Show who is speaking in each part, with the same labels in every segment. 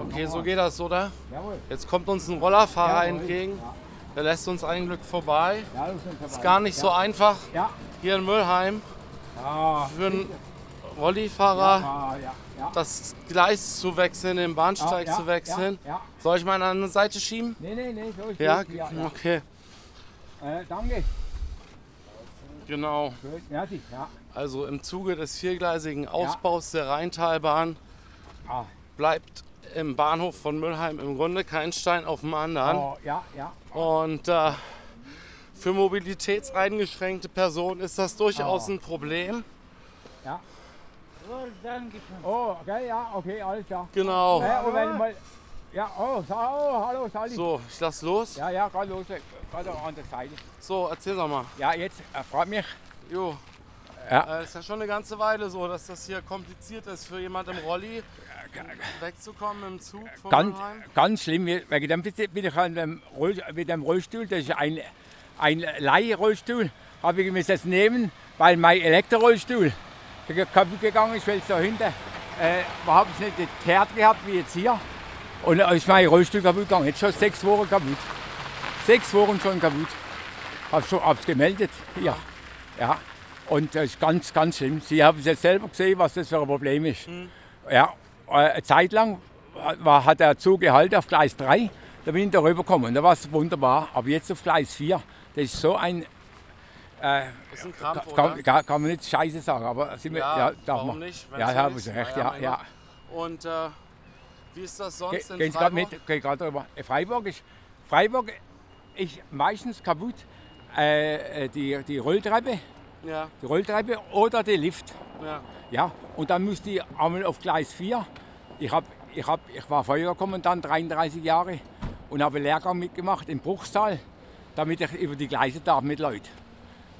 Speaker 1: Okay, so geht das, oder?
Speaker 2: Jawohl.
Speaker 1: Jetzt kommt uns ein Rollerfahrer entgegen. Der lässt uns ein Glück vorbei. Ist gar nicht so einfach hier in Müllheim
Speaker 2: Ja.
Speaker 1: für einen Rollifahrer
Speaker 2: ja.
Speaker 1: das Gleis zu wechseln, den Bahnsteig
Speaker 2: ja,
Speaker 1: zu wechseln. Soll ich mal an die andere Seite schieben?
Speaker 2: Nee, nee, nee, so ist
Speaker 1: Ja, okay,
Speaker 2: Äh, danke.
Speaker 1: genau. Also im Zuge des viergleisigen Ausbaus der Rheintalbahn
Speaker 2: Ah.
Speaker 1: bleibt im Bahnhof von Müllheim im Grunde kein Stein auf dem anderen.
Speaker 2: Oh, ja, ja.
Speaker 1: Und äh, für mobilitätseingeschränkte Personen ist das durchaus
Speaker 2: Oh.
Speaker 1: ein Problem.
Speaker 2: ja. Oh, okay, ja, okay, alles klar.
Speaker 1: Genau.
Speaker 2: Äh, mal, ja, oh, oh, hallo, Sally.
Speaker 1: So, ich lass los.
Speaker 2: Ja, ja, gerade los, gerade an der Seite.
Speaker 1: So, erzähl doch mal.
Speaker 2: Ja, jetzt äh, freut mich.
Speaker 1: Jo.
Speaker 2: Ja.
Speaker 1: Äh, ist ja schon eine ganze Weile so, dass das hier kompliziert ist für jemand im Rolli wegzukommen im Zug von
Speaker 2: Ganz,
Speaker 1: Mannheim.
Speaker 2: ganz schlimm, wegen dem bin ich an dem, Roll, mit dem Rollstuhl, das ist ein, ein Leihrollstuhl, habe ich mir das nehmen, weil mein Elektrorollstuhl kaputt gegangen ist, weil es da hinten äh, überhaupt nicht geteert gehabt wie jetzt hier. Und da ist mein Rollstuhl kaputt gegangen. Jetzt schon sechs Wochen kaputt. Sechs Wochen schon kaputt. Hab's schon hab's gemeldet hier. Ja. Und das ist ganz, ganz schlimm. Sie haben es jetzt selber gesehen, was das für ein Problem ist. Ja, äh, eine Zeit lang war, hat der Zug gehalten auf Gleis 3. Da bin ich da rübergekommen. Da war es wunderbar. Aber jetzt auf Gleis 4, das ist so ein. Äh,
Speaker 1: ist ein Krampf,
Speaker 2: kann, kann, kann man nicht Scheiße sagen, aber sind wir,
Speaker 1: Ja,
Speaker 2: ja, darf
Speaker 1: warum
Speaker 2: man.
Speaker 1: nicht,
Speaker 2: Ja, haben? Sie recht,
Speaker 1: ja,
Speaker 2: ja.
Speaker 1: Und äh, wie ist das
Speaker 2: Ge
Speaker 1: sonst in
Speaker 2: gehen Sie gerade
Speaker 1: Freiburg?
Speaker 2: mit, geh grad drüber. Äh, Freiburg ist, Freiburg ist meistens kaputt. Äh, äh, die, die Rolltreppe,
Speaker 1: Ja,
Speaker 2: die Rolltreppe oder der Lift.
Speaker 1: ja.
Speaker 2: Ja, und dann musste ich einmal auf Gleis 4. Ich, hab, ich, hab, ich war Feuerwehrkommandant 33 Jahre und habe einen Lehrgang mitgemacht in Bruchsal, damit ich über die Gleise darf mit Leuten.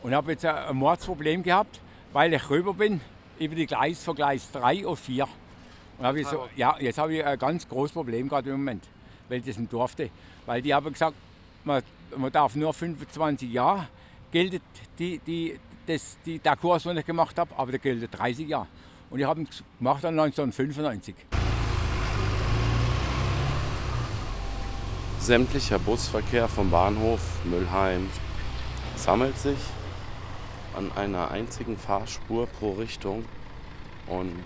Speaker 2: Und habe jetzt ein Mordsproblem gehabt, weil ich rüber bin über die Gleise von Gleis 3 auf 4. Und ich so, ja, jetzt habe ich ein ganz großes Problem gerade im Moment, weil ich das nicht durfte. Weil die haben gesagt, man, man darf nur 25 Jahre, gilt die, die, das, die, der Kurs, den ich gemacht habe, aber der gilt 30 Jahre. Und ich habe ihn gemacht dann 1995.
Speaker 1: Sämtlicher Busverkehr vom Bahnhof Müllheim sammelt sich an einer einzigen Fahrspur pro Richtung und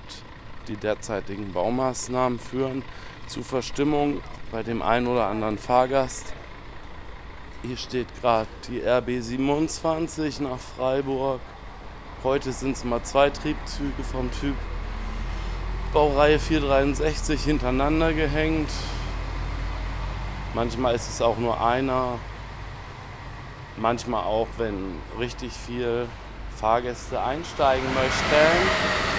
Speaker 1: die derzeitigen Baumaßnahmen führen zu Verstimmung bei dem einen oder anderen Fahrgast. Hier steht gerade die RB 27 nach Freiburg. Heute sind es mal zwei Triebzüge vom Typ Baureihe 463 hintereinander gehängt. Manchmal ist es auch nur einer. Manchmal auch, wenn richtig viel Fahrgäste einsteigen möchten.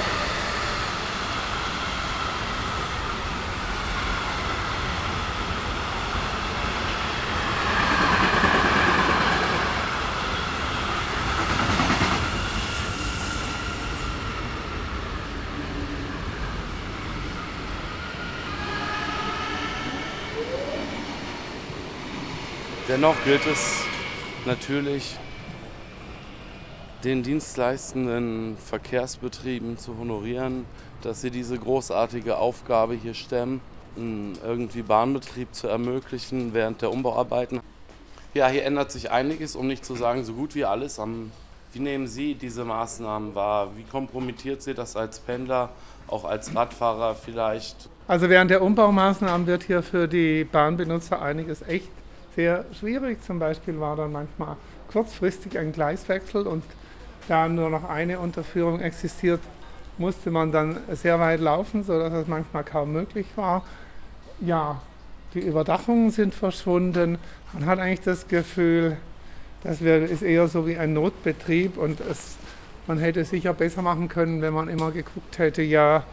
Speaker 1: Dennoch gilt es natürlich, den dienstleistenden Verkehrsbetrieben zu honorieren, dass sie diese großartige Aufgabe hier stemmen, irgendwie Bahnbetrieb zu ermöglichen während der Umbauarbeiten. Ja, hier ändert sich einiges, um nicht zu sagen so gut wie alles. Wie nehmen Sie diese Maßnahmen wahr? Wie kompromittiert Sie das als Pendler, auch als Radfahrer vielleicht?
Speaker 3: Also während der Umbaumaßnahmen wird hier für die Bahnbenutzer einiges echt sehr schwierig. Zum Beispiel war dann manchmal kurzfristig ein Gleiswechsel und da nur noch eine Unterführung existiert, musste man dann sehr weit laufen, sodass es manchmal kaum möglich war. Ja, die Überdachungen sind verschwunden. Man hat eigentlich das Gefühl, das ist eher so wie ein Notbetrieb und es, man hätte sicher besser machen können, wenn man immer geguckt hätte, ja,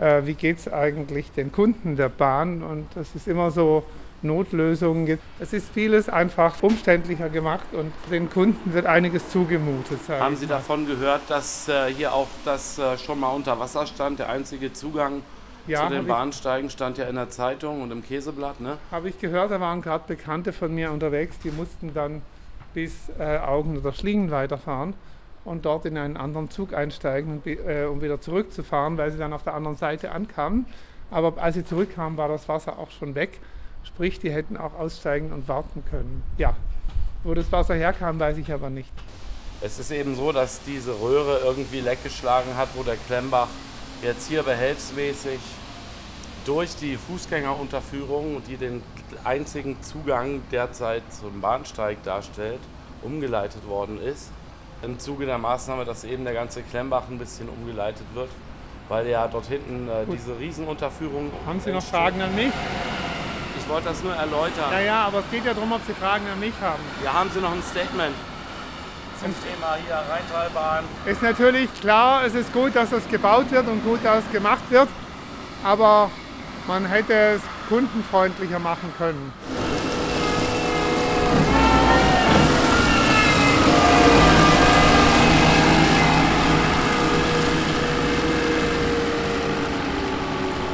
Speaker 3: äh, wie geht es eigentlich den Kunden der Bahn? Und das ist immer so Notlösungen. gibt. Es ist vieles einfach umständlicher gemacht und den Kunden wird einiges zugemutet.
Speaker 1: Haben Sie davon gehört, dass äh, hier auch das äh, schon mal unter Wasser stand? Der einzige Zugang
Speaker 3: Ja,
Speaker 1: zu
Speaker 3: habe
Speaker 1: den Bahnsteigen stand ja in der Zeitung und im Käseblatt, ne?
Speaker 3: hab ich gehört, da waren gerade Bekannte von mir unterwegs, die mussten dann bis äh, Augen oder Schlingen weiterfahren und dort in einen anderen Zug einsteigen, äh, um wieder zurückzufahren, weil sie dann auf der anderen Seite ankamen. Aber als sie zurückkamen, war das Wasser auch schon weg. Sprich, die hätten auch aussteigen und warten können. Ja, wo das Wasser herkam, weiß ich aber nicht.
Speaker 1: Es ist eben so, dass diese Röhre irgendwie leckgeschlagen hat, wo der Klemmbach jetzt hier behelfsmäßig durch die Fußgängerunterführung, die den einzigen Zugang derzeit zum Bahnsteig darstellt, umgeleitet worden ist. Im Zuge der Maßnahme, dass eben der ganze Klemmbach ein bisschen umgeleitet wird, weil ja dort hinten äh, diese Riesenunterführung.
Speaker 3: Haben Sie noch
Speaker 1: entsteht.
Speaker 3: Fragen an mich?
Speaker 1: Ich wollte das nur erläutern.
Speaker 3: Ja, ja, aber es geht ja darum, ob Sie Fragen an mich haben.
Speaker 1: Ja, haben Sie noch ein Statement zum Thema hier Rheintalbahn?
Speaker 3: Ist natürlich klar, es ist gut, dass das gebaut wird und gut, dass es gemacht wird, aber man hätte es kundenfreundlicher machen können.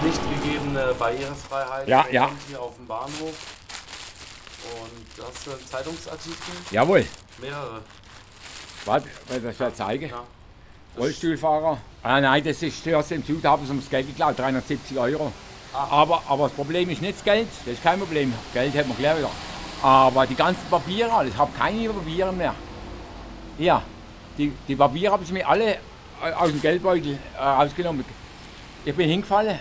Speaker 1: Nicht gegebene Barrierefreiheit
Speaker 2: Ja, ja.
Speaker 1: Hier auf dem Bahnhof. Und das sind Zeitungsartikel,
Speaker 2: Jawohl.
Speaker 1: mehrere.
Speaker 2: Warte, weil das ja zeige.
Speaker 1: Ja.
Speaker 2: Rollstuhlfahrer. Ah, nein, das ist zuerst im Zug, da haben sie uns Geld geklaut, 370 Euro.
Speaker 1: Ah.
Speaker 2: Aber, aber das Problem ist nicht das Geld, das ist kein Problem. Geld hat man gleich wieder. Aber die ganzen Papiere, ich habe keine Papiere mehr. Ja, die, die Papiere haben sie mir alle äh, aus dem Geldbeutel äh, rausgenommen. Ich bin hingefallen,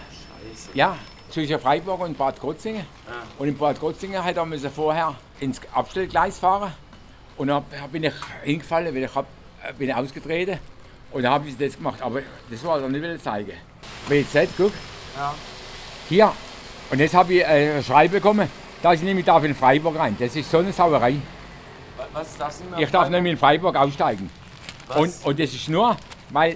Speaker 1: Scheiße.
Speaker 2: ja, zwischen Freiburg und Bad Krotzingen.
Speaker 1: Ja.
Speaker 2: Und in Bad Krotzingen hätte er vorher ins Abstellgleis fahren. Und dann bin ich hingefallen, weil ich hab, äh, bin ausgetreten. Und dann habe ich das gemacht. Aber das war dann nicht will zeigen. WZ, guck,
Speaker 1: Ja.
Speaker 2: hier. Und jetzt habe ich äh, ein Schreiben bekommen, dass ich nämlich darf in Freiburg rein. Das ist so eine Sauerei.
Speaker 1: Wa- Was darfst du nicht mehr
Speaker 2: Ich darf
Speaker 1: fragen?
Speaker 2: nämlich in Freiburg aussteigen.
Speaker 1: Was?
Speaker 2: Und, und das ist nur, weil,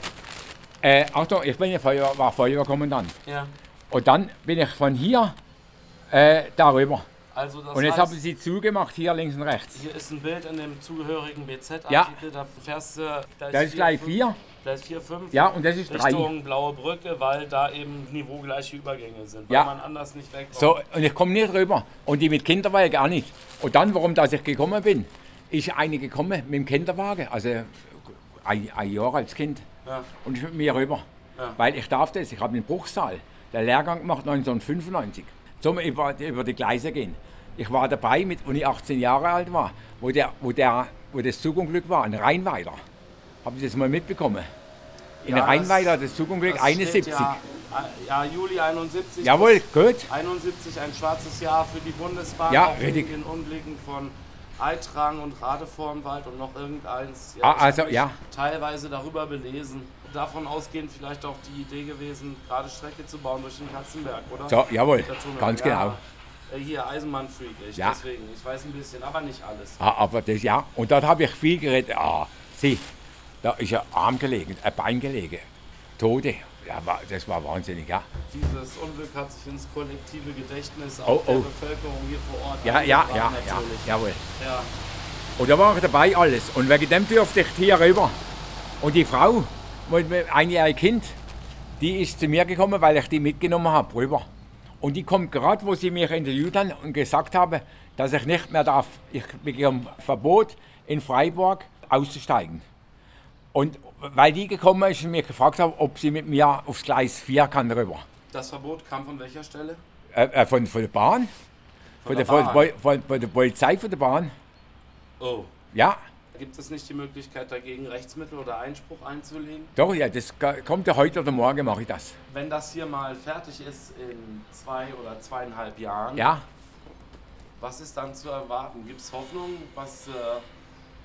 Speaker 2: äh, Achtung, ich bin ja Feuer, war Feuerwehrkommandant.
Speaker 1: Ja.
Speaker 2: Und dann bin ich von hier äh, darüber.
Speaker 1: Also
Speaker 2: Und jetzt
Speaker 1: heißt,
Speaker 2: haben sie zugemacht, hier links und rechts.
Speaker 1: hier ist ein Bild in dem zugehörigen BZ-Artikel.
Speaker 2: Ja.
Speaker 1: Da fährst du Gleis
Speaker 2: Das ist gleich
Speaker 1: 4,
Speaker 2: vier.
Speaker 1: Gleis 4, 5.
Speaker 2: Ja, und das ist drei.
Speaker 1: Richtung Blaue Brücke, weil da eben niveaugleiche Übergänge sind, weil
Speaker 2: Ja.
Speaker 1: man anders nicht wegkommt.
Speaker 2: So, und ich komme nicht rüber. Und die mit Kinderwagen auch nicht. Und dann, warum dass ich gekommen bin, ist eine gekommen mit dem Kinderwagen, also ein, ein Jahr als Kind,
Speaker 1: Ja.
Speaker 2: und ist mit mir rüber.
Speaker 1: Ja.
Speaker 2: Weil ich darf das, ich habe den Bruchsal, der Lehrgang gemacht 1995, zum über, über die Gleise gehen. Ich war dabei, mit, als ich 18 Jahre alt war, wo, der, wo, der, wo das Zugunglück war, ein Rheinweiler. Habe ich das mal mitbekommen? In
Speaker 1: Ja,
Speaker 2: Rheinweiler, das Zugunglück,
Speaker 1: Das steht
Speaker 2: 71.
Speaker 1: Ja, ja, Juli 71.
Speaker 2: Jawohl, gut.
Speaker 1: 71 ein schwarzes Jahr für die Bundesbahn.
Speaker 2: Ja, richtig.
Speaker 1: den Unglücken von Eitrang und Radevormwald und noch irgendeins.
Speaker 2: Ah,
Speaker 1: ich
Speaker 2: also, ja.
Speaker 1: Teilweise darüber belesen. Davon ausgehend vielleicht auch die Idee gewesen, gerade Strecke zu bauen durch den Katzenberg, oder?
Speaker 2: So, jawohl, ganz
Speaker 1: ja.
Speaker 2: genau.
Speaker 1: Äh, Hier, Eisenbahnfreak, ich
Speaker 2: Ja.
Speaker 1: deswegen. Ich weiß ein bisschen, aber nicht alles.
Speaker 2: Ah, aber das ja. Und dort habe ich viel geredet. Ah, sieh, da ist ein Arm gelegen, ein Bein gelegen. Tode. Ja, das war wahnsinnig, ja.
Speaker 1: Dieses Unglück hat sich ins kollektive Gedächtnis
Speaker 2: Oh,
Speaker 1: auch der
Speaker 2: oh.
Speaker 1: Bevölkerung hier vor Ort
Speaker 2: Ja, ja, ja, ja,
Speaker 1: natürlich.
Speaker 2: jawohl.
Speaker 1: ja.
Speaker 2: Und da war ich dabei alles. Und wegen dem durfte ich hier rüber. Und die Frau, einjährigen Kind, die ist zu mir gekommen, weil ich die mitgenommen habe rüber. Und die kommt gerade, wo sie mich interviewt haben und gesagt haben, dass ich nicht mehr darf. Ich bekomme Verbot, in Freiburg auszusteigen. Und weil die gekommen ist und mich gefragt haben, ob sie mit mir aufs Gleis 4 kann rüber.
Speaker 1: Das Verbot kam von welcher Stelle?
Speaker 2: Äh, äh, von, von der Bahn, von,
Speaker 1: der
Speaker 2: der, von,
Speaker 1: Bahn.
Speaker 2: von, von der Polizei, von der Bahn.
Speaker 1: Oh.
Speaker 2: Ja,
Speaker 1: Gibt es nicht die Möglichkeit, dagegen Rechtsmittel oder Einspruch einzulegen?
Speaker 2: doch, ja, das kommt ja heute oder morgen, mache ich das.
Speaker 1: Wenn das hier mal fertig ist in zwei oder zweieinhalb Jahren,
Speaker 2: Ja,
Speaker 1: was ist dann zu erwarten? Gibt es Hoffnung, was äh,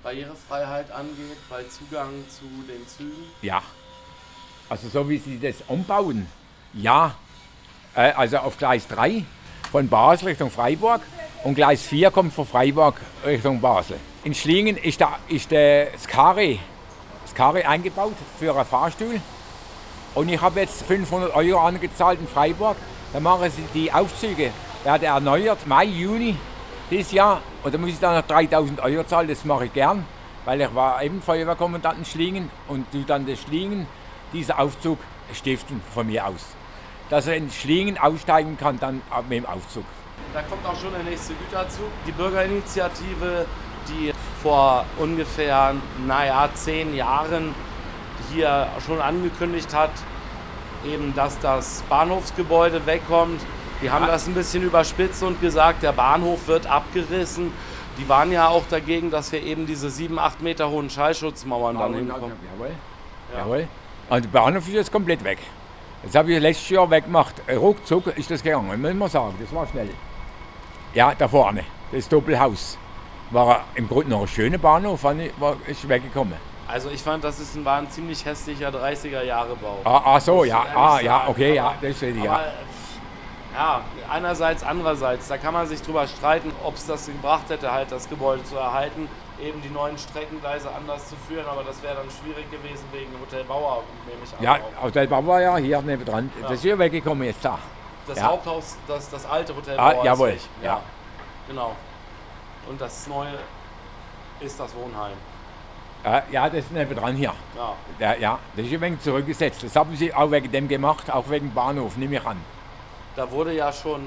Speaker 1: Barrierefreiheit angeht, bei Zugang zu den Zügen?
Speaker 2: ja. Also so wie sie das umbauen, ja. Äh, also auf Gleis 3 von Basel Richtung Freiburg und Gleis 4 kommt von Freiburg Richtung Basel. In Schlingen ist, da, ist der Skare, Skare eingebaut für einen Fahrstuhl. Und ich habe jetzt 500 Euro angezahlt in Freiburg. Da machen sie die Aufzüge, werden erneuert, Mai, Juni dieses Jahr. Und da muss ich dann noch 3000 Euro zahlen, das mache ich gern, weil ich war eben Feuerwehrkommandant in Schlingen und du dann das Schlingen, dieser Aufzug stiften von mir aus. Dass er in Schlingen aussteigen kann, dann mit dem Aufzug.
Speaker 1: Da kommt auch schon der nächste Güterzug. Die Bürgerinitiative, die vor ungefähr, naja, zehn Jahren hier schon angekündigt hat, eben, dass das Bahnhofsgebäude wegkommt. Die haben das ein bisschen überspitzt und gesagt, der Bahnhof wird abgerissen. Die waren ja auch dagegen, dass hier eben diese 7, 8 Meter hohen Schallschutzmauern dann hinkommen.
Speaker 2: Jawohl.
Speaker 1: Ja.
Speaker 2: Jawohl. Und der Bahnhof ist jetzt komplett weg. Das habe ich letztes Jahr weggemacht. Ruckzuck ist das gegangen, muss man sagen. Das war schnell. Ja, da vorne, das Doppelhaus. War im Grunde noch ein schöner Bahnhof, fand ich, war, ist weggekommen.
Speaker 1: Also ich fand, das ist ein, war ein ziemlich hässlicher 30er-Jahre-Bau.
Speaker 2: Ah, ah so, ja, ah, ja, okay, ja,
Speaker 1: Aber-
Speaker 2: das ist ja.
Speaker 1: Aber, ja, einerseits, andererseits, da kann man sich drüber streiten, ob es das gebracht hätte, halt das Gebäude zu erhalten, eben die neuen Streckengleise anders zu führen, aber das wäre dann schwierig gewesen wegen Hotel Bauer, nehme ich an.
Speaker 2: Ja. Hotel Bauer ja hier nebendran.
Speaker 1: Ja.
Speaker 2: Das ist ja weggekommen jetzt da.
Speaker 1: Das
Speaker 2: ja.
Speaker 1: Haupthaus, das, das alte Hotel
Speaker 2: Ah,
Speaker 1: Bauer
Speaker 2: jawohl,
Speaker 1: ist weg. Ja.
Speaker 2: ja.
Speaker 1: genau. Und das neue ist das Wohnheim.
Speaker 2: Ja, das ist nebendran hier.
Speaker 1: Ja.
Speaker 2: Ja, ja, das ist ein wenig zurückgesetzt. Das haben sie auch wegen dem gemacht, auch wegen Bahnhof, nehme ich an.
Speaker 1: Da wurde ja schon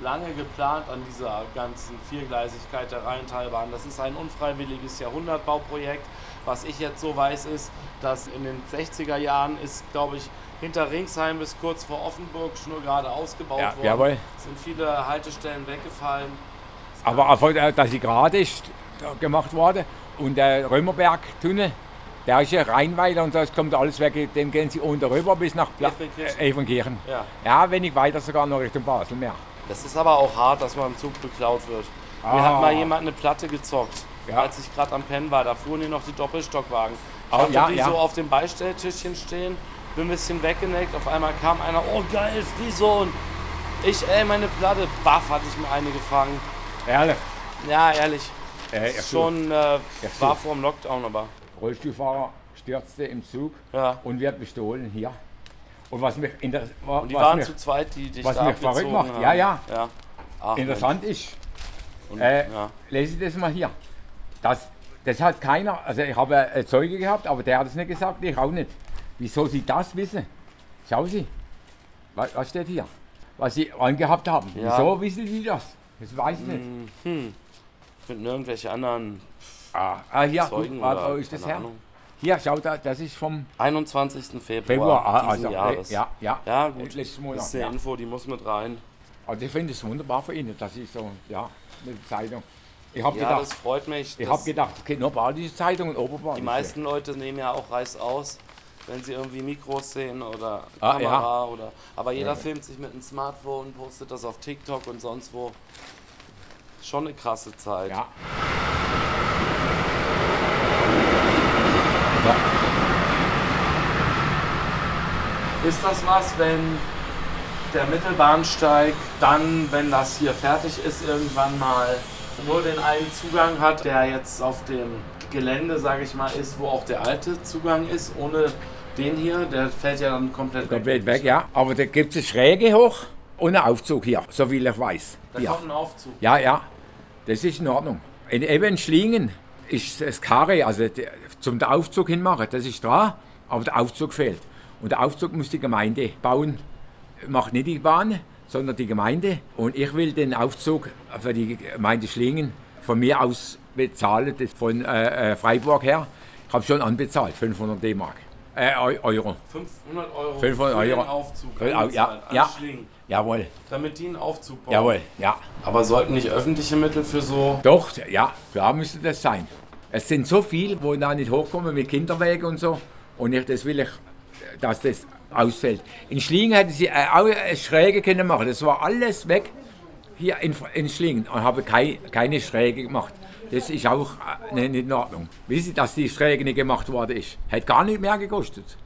Speaker 1: lange geplant an dieser ganzen Viergleisigkeit der Rheintalbahn. Das ist ein unfreiwilliges Jahrhundertbauprojekt. Was ich jetzt so weiß, ist, dass in den 60er Jahren ist, glaube ich, hinter Ringsheim bis kurz vor Offenburg nur gerade ausgebaut
Speaker 2: Ja,
Speaker 1: worden.
Speaker 2: jawohl.
Speaker 1: Sind viele Haltestellen weggefallen.
Speaker 2: Aber einfach, äh, dass sie gerade ist gemacht worden. Und der Römerberg-Tunnel, der ist ja Rheinweiler und das kommt alles weg. Dem gehen sie unten rüber bis nach Pla
Speaker 1: Evenkirchen.
Speaker 2: äh, Evenkirchen.
Speaker 1: Ja.
Speaker 2: Ja, wenig weiter sogar noch Richtung Basel mehr.
Speaker 1: Das ist aber auch hart, dass man im Zug beklaut wird. Mir
Speaker 2: Ah.
Speaker 1: hat mal jemand eine Platte gezockt,
Speaker 2: Ja.
Speaker 1: als ich gerade am Pennen war. Da fuhren hier noch die Doppelstockwagen. Ich
Speaker 2: Oh, ja,
Speaker 1: die
Speaker 2: ja.
Speaker 1: so auf dem Beistelltischchen stehen, bin ein bisschen weggeneckt. Auf einmal kam einer, oh geil, Frison. Ich, ey, meine Platte. Baff, hatte ich mir eine gefangen.
Speaker 2: Ehrlich.
Speaker 1: Ja, ehrlich.
Speaker 2: Äh.
Speaker 1: Schon äh, war vor dem Lockdown, aber
Speaker 2: Rollstuhlfahrer stürzte im Zug
Speaker 1: ja.
Speaker 2: und wird bestohlen hier. Und was mich, inter wa-
Speaker 1: Und die waren
Speaker 2: mich
Speaker 1: zu zweit, die dich
Speaker 2: was
Speaker 1: da
Speaker 2: mich verrückt macht.
Speaker 1: haben.
Speaker 2: Ja, ja.
Speaker 1: ja. Ach,
Speaker 2: interessant ist,
Speaker 1: Mensch. Und,
Speaker 2: äh,
Speaker 1: ja.
Speaker 2: lese das mal hier. Das, das hat keiner, also ich habe einen Zeuge gehabt, aber der hat es nicht gesagt, ich auch nicht. Wieso Sie das wissen? Schau Sie, was, was steht hier? Was Sie angehabt haben.
Speaker 1: Ja.
Speaker 2: Wieso wissen Sie das? Das weiß ich nicht.
Speaker 1: Hm. Finden irgendwelche anderen
Speaker 2: Ah, ah, hier,
Speaker 1: Zeugen
Speaker 2: warte,
Speaker 1: oder
Speaker 2: ist das her?
Speaker 1: Ahnung.
Speaker 2: Hier, schau da, das ist vom
Speaker 1: 21. Februar,
Speaker 2: Februar. Ah,
Speaker 1: diesen
Speaker 2: also,
Speaker 1: Jahres.
Speaker 2: ja, ja.
Speaker 1: Ja, gut. Das ist eine
Speaker 2: Ja.
Speaker 1: Info, die muss mit rein.
Speaker 2: Also ich finde es wunderbar für ihn, dass ich so, ja, der Zeitung. Ich habe
Speaker 1: Ja,
Speaker 2: gedacht,
Speaker 1: das freut mich.
Speaker 2: ich habe gedacht, okay, nur badische Zeitung und Oberbadische.
Speaker 1: die meisten Leute nehmen ja auch Reiß aus, wenn sie irgendwie Mikros sehen oder
Speaker 2: Ah,
Speaker 1: Kamera oder. Aber jeder
Speaker 2: Ja.
Speaker 1: filmt sich mit einem Smartphone, postet das auf TikTok und sonst wo. Schon eine krasse Zeit.
Speaker 2: Ja. ja.
Speaker 1: Ist das was, wenn der Mittelbahnsteig dann, wenn das hier fertig ist, irgendwann mal nur den einen Zugang hat, der jetzt auf dem Gelände, sage ich mal, ist, wo auch der alte Zugang ist, ohne den hier, der fällt ja dann komplett weg.
Speaker 2: Komplett weg, ja. Aber da gibt es Schräge hoch und einen Aufzug hier, so viel ich weiß.
Speaker 1: Da
Speaker 2: Hier.
Speaker 1: kommt ein Aufzug.
Speaker 2: Ja, ja, das ist in Ordnung. In eben in Schlingen ist das Karre, also zum Aufzug hinmachen, das ist dran, aber der Aufzug fehlt. Und der Aufzug muss die Gemeinde bauen, macht nicht die Bahn, sondern die Gemeinde. Und ich will den Aufzug für die Gemeinde Schlingen von mir aus bezahlen, das von äh, äh, Freiburg her. Ich habe schon anbezahlt, 500 D-Mark. Äh, Eu- Euro.
Speaker 1: 500 Euro
Speaker 2: 500
Speaker 1: für den
Speaker 2: Euro.
Speaker 1: Aufzug.
Speaker 2: Für-
Speaker 1: angezahlt,
Speaker 2: ja, ja.
Speaker 1: Schlingen,
Speaker 2: Jawohl,
Speaker 1: damit die einen Aufzug bauen.
Speaker 2: jawohl, ja.
Speaker 1: Aber sollten nicht öffentliche Mittel für so
Speaker 2: Doch, ja, klar müsste das sein. Es sind so viele, wo da nicht hochkommen mit Kinderwegen und so. Und ich, das will ich, dass das ausfällt. In Schlingen hätten sie äh, auch eine Schräge können machen. Das war alles weg hier in, in Schlingen und habe kei, keine Schräge gemacht. Das ist auch äh, nicht in Ordnung. Wissen Sie, dass die Schräge nicht gemacht worden ist? Hat gar nicht mehr gekostet.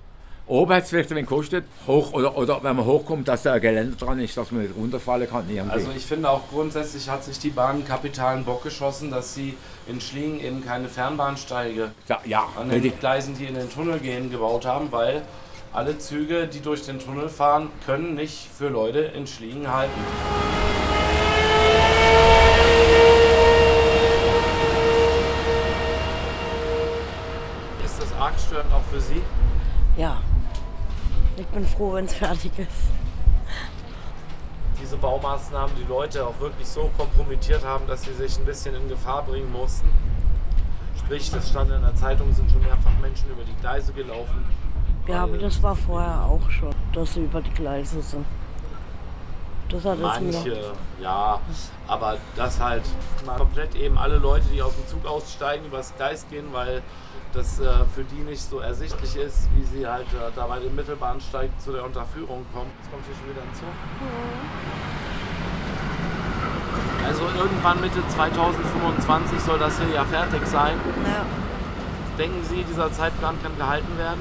Speaker 2: Oben hat es vielleicht ein wenig gekostet, hoch, oder, oder wenn man hochkommt, dass da ein Geländer dran ist, dass man nicht runterfallen kann. Irgendwie.
Speaker 1: Also ich finde auch grundsätzlich hat sich die Bahn einen kapitalen Bock geschossen, dass sie in Schlingen eben keine Fernbahnsteige
Speaker 2: ja, ja,
Speaker 1: an den Gleisen, die in den Tunnel gehen, gebaut haben, weil alle Züge, die durch den Tunnel fahren, können nicht für Leute in Schlingen halten. Störend auch für Sie?
Speaker 4: Ja. Ich bin froh, wenn es fertig ist.
Speaker 1: diese Baumaßnahmen die Leute auch wirklich so kompromittiert haben, dass sie sich ein bisschen in Gefahr bringen mussten. Sprich, das stand in der Zeitung, sind schon mehrfach Menschen über die Gleise gelaufen.
Speaker 4: Ja, aber das war vorher auch schon, dass sie über die Gleise sind. Das hat
Speaker 1: Manche, ja, aber das halt komplett eben alle Leute, die aus dem Zug aussteigen, übers Gleis gehen, weil das äh, für die nicht so ersichtlich ist, wie sie halt äh, da bei dem Mittelbahnsteig zu der Unterführung kommen. Jetzt kommt hier schon wieder ein Zug. Also irgendwann Mitte 2025 soll das hier ja fertig sein.
Speaker 4: Ja,
Speaker 1: Denken Sie, dieser Zeitplan kann gehalten werden?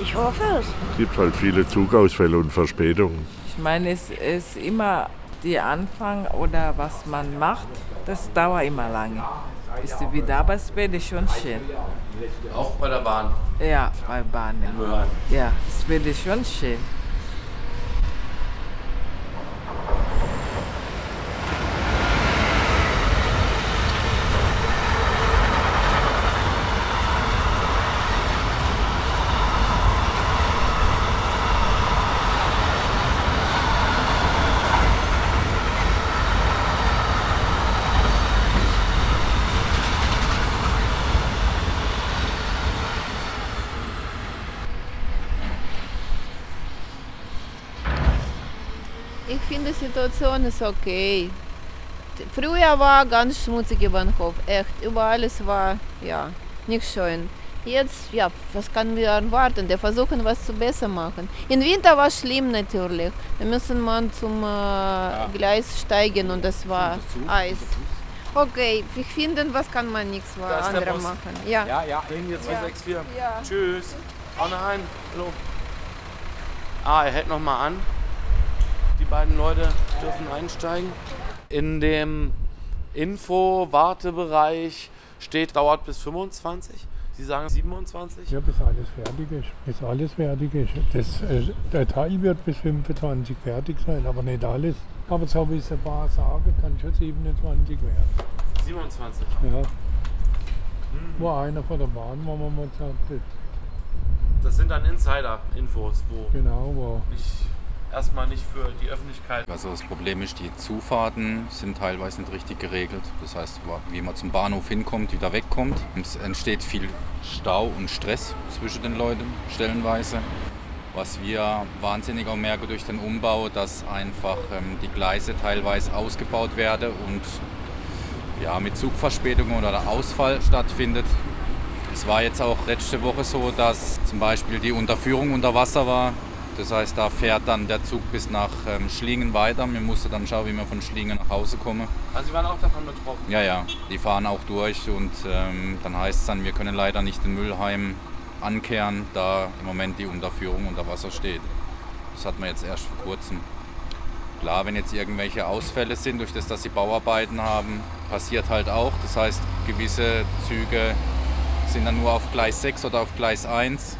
Speaker 4: ich hoffe es.
Speaker 5: Es gibt halt viele Zugausfälle und Verspätungen.
Speaker 6: Ich meine, es ist immer der Anfang oder was man macht, das dauert immer lange. Bis du wieder, aber es wird schon schön.
Speaker 1: Auch bei der Bahn.
Speaker 6: Ja, bei Bahnen. Ja, es wird schon schön.
Speaker 7: Ich finde, die Situation ist okay. Früher war ganz schmutziger Bahnhof, echt. Überall es war, ja, nicht schön. Jetzt, ja, was können wir erwarten? Wir versuchen, was zu besser machen. Im Winter war es schlimm natürlich. Da müssen man zum äh, Gleis steigen und das war Eis. Okay, wir finden, was kann man nichts anderes machen. Ja.
Speaker 2: Ja, ja.
Speaker 1: Hier 264.
Speaker 7: Ja.
Speaker 1: Tschüss. Hau rein. Hallo. Ah, er hält noch mal an. Die beiden Leute dürfen einsteigen. In dem Info-Wartebereich steht, dauert bis 25. Sie sagen 27?
Speaker 8: Ja, bis alles fertig ist. Bis alles fertig ist. Das, äh, der Teil wird bis 25 fertig sein, aber nicht alles. Aber so wie es ein paar sagen, kann schon 27 werden.
Speaker 1: 27.
Speaker 8: Ja. War einer von der Bahn, wo man mal hat.
Speaker 1: Das sind dann Insider-Infos, wo
Speaker 8: Genau, war.
Speaker 1: nicht, erstmal nicht für die Öffentlichkeit.
Speaker 9: Also das Problem ist, die Zufahrten sind teilweise nicht richtig geregelt. Das heißt, wie man zum Bahnhof hinkommt, wieder wegkommt. Es entsteht viel Stau und Stress zwischen den Leuten stellenweise. Was wir wahnsinnig auch merken durch den Umbau, dass einfach ähm, die Gleise teilweise ausgebaut werden und ja, mit Zugverspätungen oder Ausfall stattfindet. Es war jetzt auch letzte Woche so, dass zum Beispiel die Unterführung unter Wasser war. Das heißt, da fährt dann der Zug bis nach ähm, Schlingen weiter. Wir mussten dann schauen, wie wir von Schlingen nach Hause kommen.
Speaker 1: Also Sie waren auch davon betroffen.
Speaker 9: Ja, ja, die fahren auch durch und ähm, dann heißt es dann, wir können leider nicht in Müllheim ankehren, da im Moment die Unterführung unter Wasser steht. Das hat man jetzt erst vor kurzem. Klar, wenn jetzt irgendwelche Ausfälle sind, durch das, dass sie Bauarbeiten haben, passiert halt auch. Das heißt, gewisse Züge sind dann nur auf Gleis 6 oder auf Gleis 1.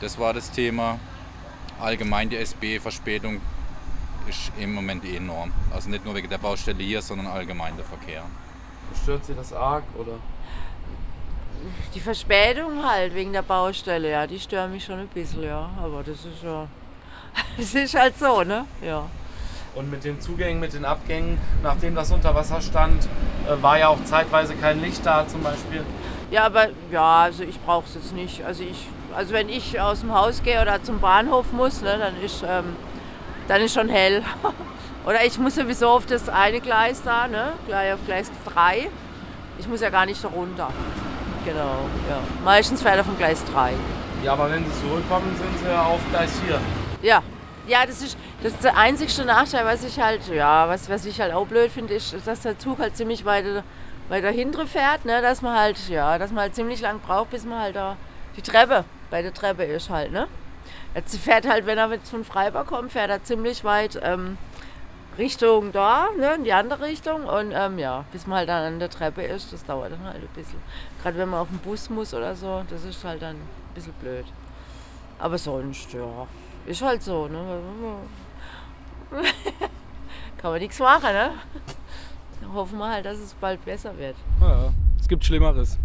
Speaker 9: Das war das Thema. Allgemein die SB-Verspätung ist im Moment eh enorm. Also nicht nur wegen der Baustelle hier, sondern allgemein der Verkehr.
Speaker 1: Stört Sie das arg oder?
Speaker 6: Die Verspätung halt wegen der Baustelle, ja, die stören mich schon ein bisschen, ja. Aber das ist ja. Es ist halt so, ne? Ja.
Speaker 1: Und mit den Zugängen, mit den Abgängen, nachdem das unter Wasser stand, äh, war ja auch zeitweise kein Licht da zum Beispiel.
Speaker 6: Ja, aber ja, also ich brauche es jetzt nicht. Also ich, also wenn ich aus dem Haus gehe oder zum Bahnhof muss, ne, dann ist, ähm, dann ist schon hell. oder ich muss sowieso auf das eine Gleis da, ne, gleich auf Gleis 3. Ich muss ja gar nicht runter. Genau, ja. Meistens fährt er von Gleis 3.
Speaker 1: Ja, aber wenn Sie zurückkommen, sind Sie ja auf Gleis 4.
Speaker 6: Ja, ja, das ist, das ist der einzigste Nachteil, was ich halt, ja, was, was ich halt auch blöd finde, ist, dass der Zug halt ziemlich weit, weiter hinten fährt, ne, dass man halt, ja, dass man halt ziemlich lang braucht, bis man halt da die Treppe, bei der Treppe ist halt, ne. Jetzt fährt halt, wenn er jetzt von Freiburg kommt, fährt er ziemlich weit ähm, Richtung da, ne, in die andere Richtung und ähm, ja, bis man halt dann an der Treppe ist, das dauert dann halt ein bisschen. Gerade wenn man auf den Bus muss oder so, das ist halt dann ein bisschen blöd. Aber sonst, ja, ist halt so, ne? Kann man nichts machen, ne? Hoffen wir halt, dass es bald besser wird.
Speaker 10: Ja, es gibt Schlimmeres.